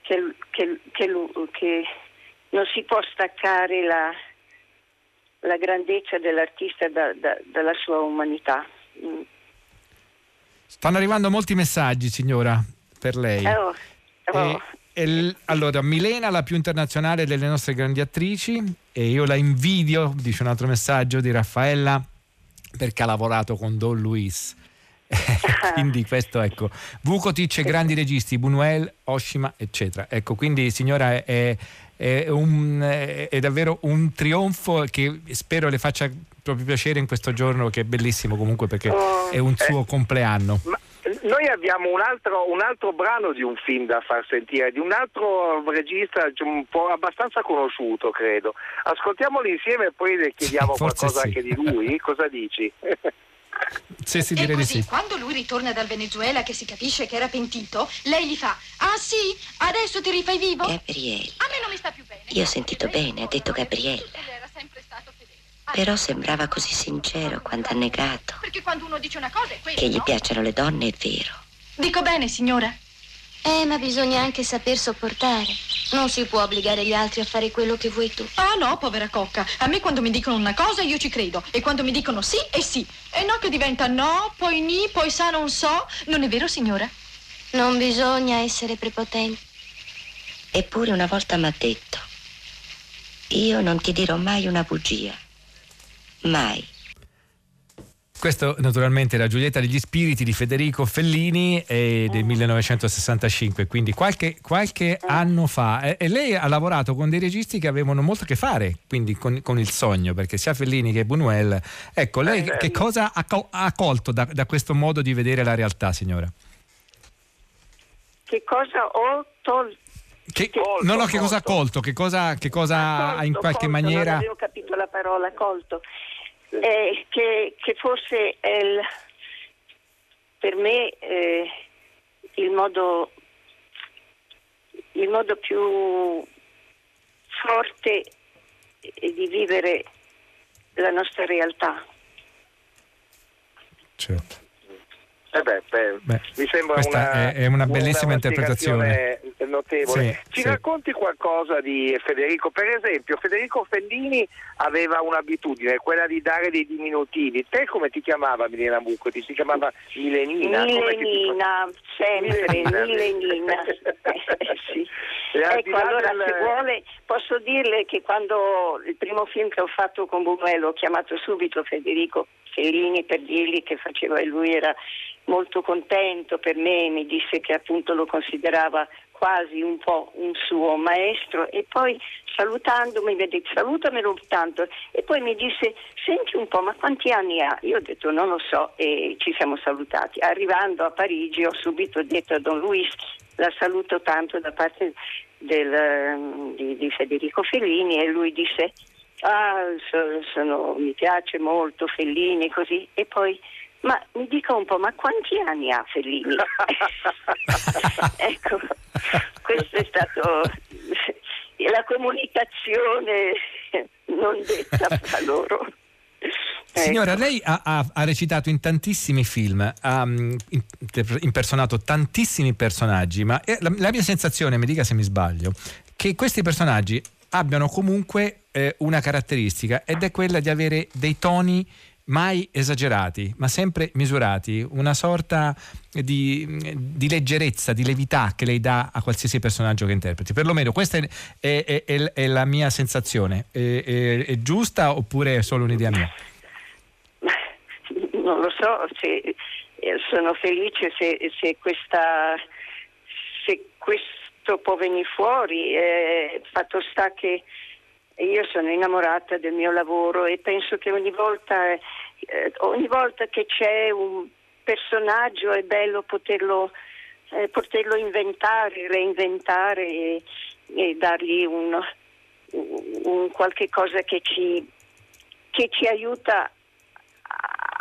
che, che, che, che non si può staccare la, la grandezza dell'artista da, da, dalla sua umanità. Mm. Stanno arrivando molti messaggi, signora, per lei. Oh, oh. E, e, allora, Milena, la più internazionale delle nostre grandi attrici, e io la invidio, dice un altro messaggio di Raffaella, perché ha lavorato con Don Luis. [laughs] [laughs] quindi questo ecco Vukotic grandi registi Buñuel, Oshima eccetera ecco quindi signora è, è, un, è, davvero un trionfo che spero le faccia proprio piacere in questo giorno che è bellissimo comunque perché oh, è un suo eh, compleanno noi abbiamo un altro, un altro, brano di un film da far sentire, di un altro regista un po' abbastanza conosciuto, credo. Ascoltiamolo insieme e poi le chiediamo sì, qualcosa sì. anche di lui. Cosa dici? [laughs] Sì, sì, direi e così, di sì. quando lui ritorna dal Venezuela che si capisce che era pentito, lei gli fa: Ah sì, adesso ti rifai vivo? Gabriele. A me non mi sta più bene. Io ho sentito bene, ha detto Gabriella. Però sembrava così sincero quando ha negato. Perché quando uno dice una cosa è quella. Che gli no? piacciono le donne è vero. Dico bene, signora. Eh, ma bisogna anche saper sopportare. Non si può obbligare gli altri a fare quello che vuoi tu. Ah no, povera cocca. A me quando mi dicono una cosa io ci credo. E quando mi dicono sì è sì. E no che diventa no, poi ni, poi sa non so. Non è vero, signora? Non bisogna essere prepotenti. Eppure una volta mi ha detto, io non ti dirò mai una bugia. Mai. Questo naturalmente era Giulietta degli Spiriti di Federico Fellini eh, del 1965, quindi qualche, qualche anno fa. E, e, lei ha lavorato con dei registi che avevano molto a che fare quindi con, con il sogno, perché sia Fellini che Buñuel. Ecco, lei eh, che cosa ha, ha colto da, da, questo modo di vedere la realtà, signora? Che cosa ho tolto? Che, colto, no, no, che cosa ha colto? Che cosa, che cosa ha in qualche colto, maniera... Non avevo capito la parola colto eh, che, che, forse è il, per me eh, il modo il modo più forte è di vivere la nostra realtà. Certo. Eh beh, beh, Beh, mi sembra questa una, è- è una bellissima spiegazione interpretazione. notevole. Sì, Ci sì. racconti qualcosa di Federico? Per esempio, Federico Fellini aveva un'abitudine, quella di dare dei diminutivi. Te come ti chiamava Milena Bucco? Ti si chiamava Milenina? Milenina, sempre, Milenina. [laughs] Eh, sì. Ecco, allora del- se vuole posso dirle che quando il primo film che ho fatto con Buñuel ho chiamato subito Federico Fellini per dirgli che faceva e lui era molto contento per me, mi disse che appunto lo considerava quasi un po' un suo maestro e poi salutandomi mi ha detto salutamelo tanto e poi mi disse senti un po' ma quanti anni ha? Io ho detto non lo so e ci siamo salutati. Arrivando a Parigi ho subito detto a Don Luis la saluto tanto da parte del, di, di Federico Fellini e lui disse ah so- sono- mi piace molto Fellini così e poi ma mi dica un po' ma quanti anni ha Fellini? [laughs] ecco questo è stato la comunicazione non detta fra loro Signora, Ecco. lei ha, ha- ha recitato in tantissimi film, ha mm, impersonato tantissimi personaggi, ma eh, la, la mia sensazione, mi dica se mi sbaglio, che questi personaggi abbiano comunque eh, una caratteristica ed è quella di avere dei toni mai esagerati, ma sempre misurati, una sorta di, di leggerezza, di levità che lei dà a qualsiasi personaggio che interpreti. Perlomeno questa è, è- è- è- la mia sensazione. È giusta oppure è solo un'idea mia? [laughs] non lo so se eh, sono felice se, se questa se questo può venire fuori eh, fatto sta che io sono innamorata del mio lavoro e penso che ogni volta eh, ogni volta che c'è un personaggio è bello poterlo eh, poterlo inventare reinventare e, e dargli un, un qualche cosa che ci che ci aiuta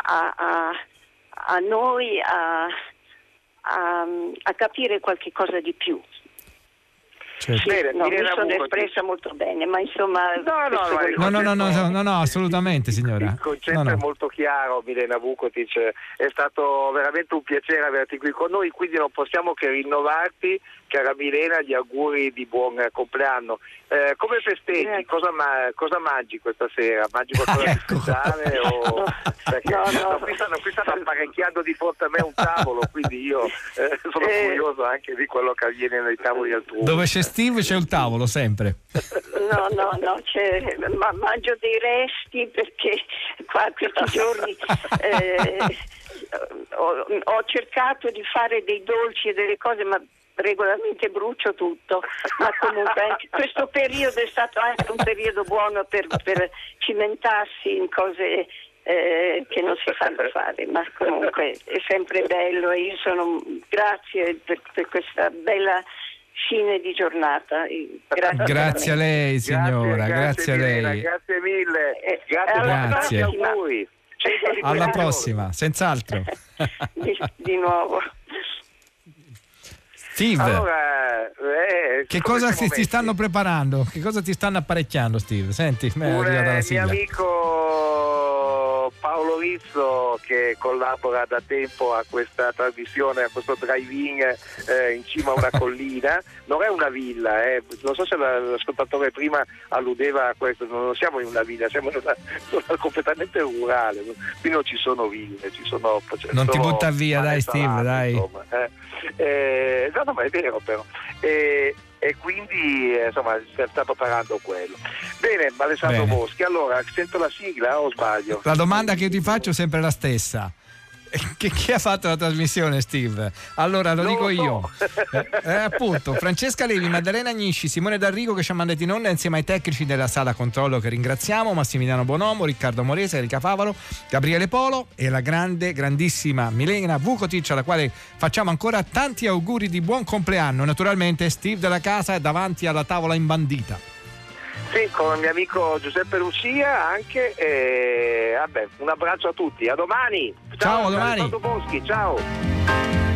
a, a- a noi a, a- capire qualche cosa di più. Certo. Sì, no, mi sono espressa molto bene, ma insomma... No, no, no, No, no, no, no, no, assolutamente signora. Il concetto No, no. è molto chiaro, Milena Vukotic, è stato veramente un piacere averti qui con noi, quindi non possiamo che rinnovarti, cara Milena, gli auguri di buon compleanno. Eh, come festeggi? Cosa, ma- cosa mangi questa sera? Mangi qualcosa di [laughs] speciale? O... Perché No, no. no, qui, stanno, qui stanno apparecchiando di fronte a me un tavolo, quindi io eh, sono Eh. curioso anche di quello che avviene nei tavoli altrui. Dove c'è Steve c'è il tavolo, sempre. No, no, no, c'è- ma mangio dei resti perché qua questi giorni eh, ho, ho cercato di fare dei dolci e delle cose, ma regolarmente brucio tutto. Ma comunque anche questo periodo è stato anche un periodo buono per, per cimentarsi in cose eh, che non si fanno fare, ma comunque è sempre bello e io sono grazie per, per questa bella fine di giornata. Grazie, Grazie a lei signora, grazie, a Milena, lei. Grazie mille. Grazie, alla Grazie. tanti auguri. Cento di Alla prossima, senz'altro. di, di nuovo. Steve, Allora, eh, che come cosa ti, stanno preparando? Che cosa ti stanno apparecchiando Steve? Senti, Un eh, mio amico Paolo Rizzo che collabora da tempo a questa trasmissione, a questo drive-in eh, in cima a una [laughs] collina, non è una villa, eh. non so se la- l'ascoltatore prima alludeva a questo, non siamo in una villa, siamo in una [laughs] zona completamente rurale, qui non ci sono ville, ci sono... c'è Non ti butta via, dai, Steve, dai. insomma, eh. Eh, no, no, ma è vero però. E quindi eh, insomma sta preparando quello. Bene, Alessandro Bene. Boschi, allora sento la sigla o sbaglio? La domanda che io ti faccio è sempre la stessa. Che, chi ha fatto la trasmissione, Steve? Allora lo Non dico lo so. io. Eh, appunto, Francesca Levi, Maddalena Agnisci, Simone D'Arrigo che ci ha mandato in onda insieme ai tecnici della sala controllo che ringraziamo, Massimiliano Bonomo, Riccardo Morese, Erika Favaro, Gabriele Polo e la grande, grandissima Milena Vukotic alla quale facciamo ancora tanti auguri di buon compleanno. Naturalmente Steve della casa è davanti alla tavola imbandita. Sì, con il mio amico Giuseppe Lucia anche. E, vabbè, un abbraccio a tutti, a domani. Ciao, a da domani. Boschi, ciao.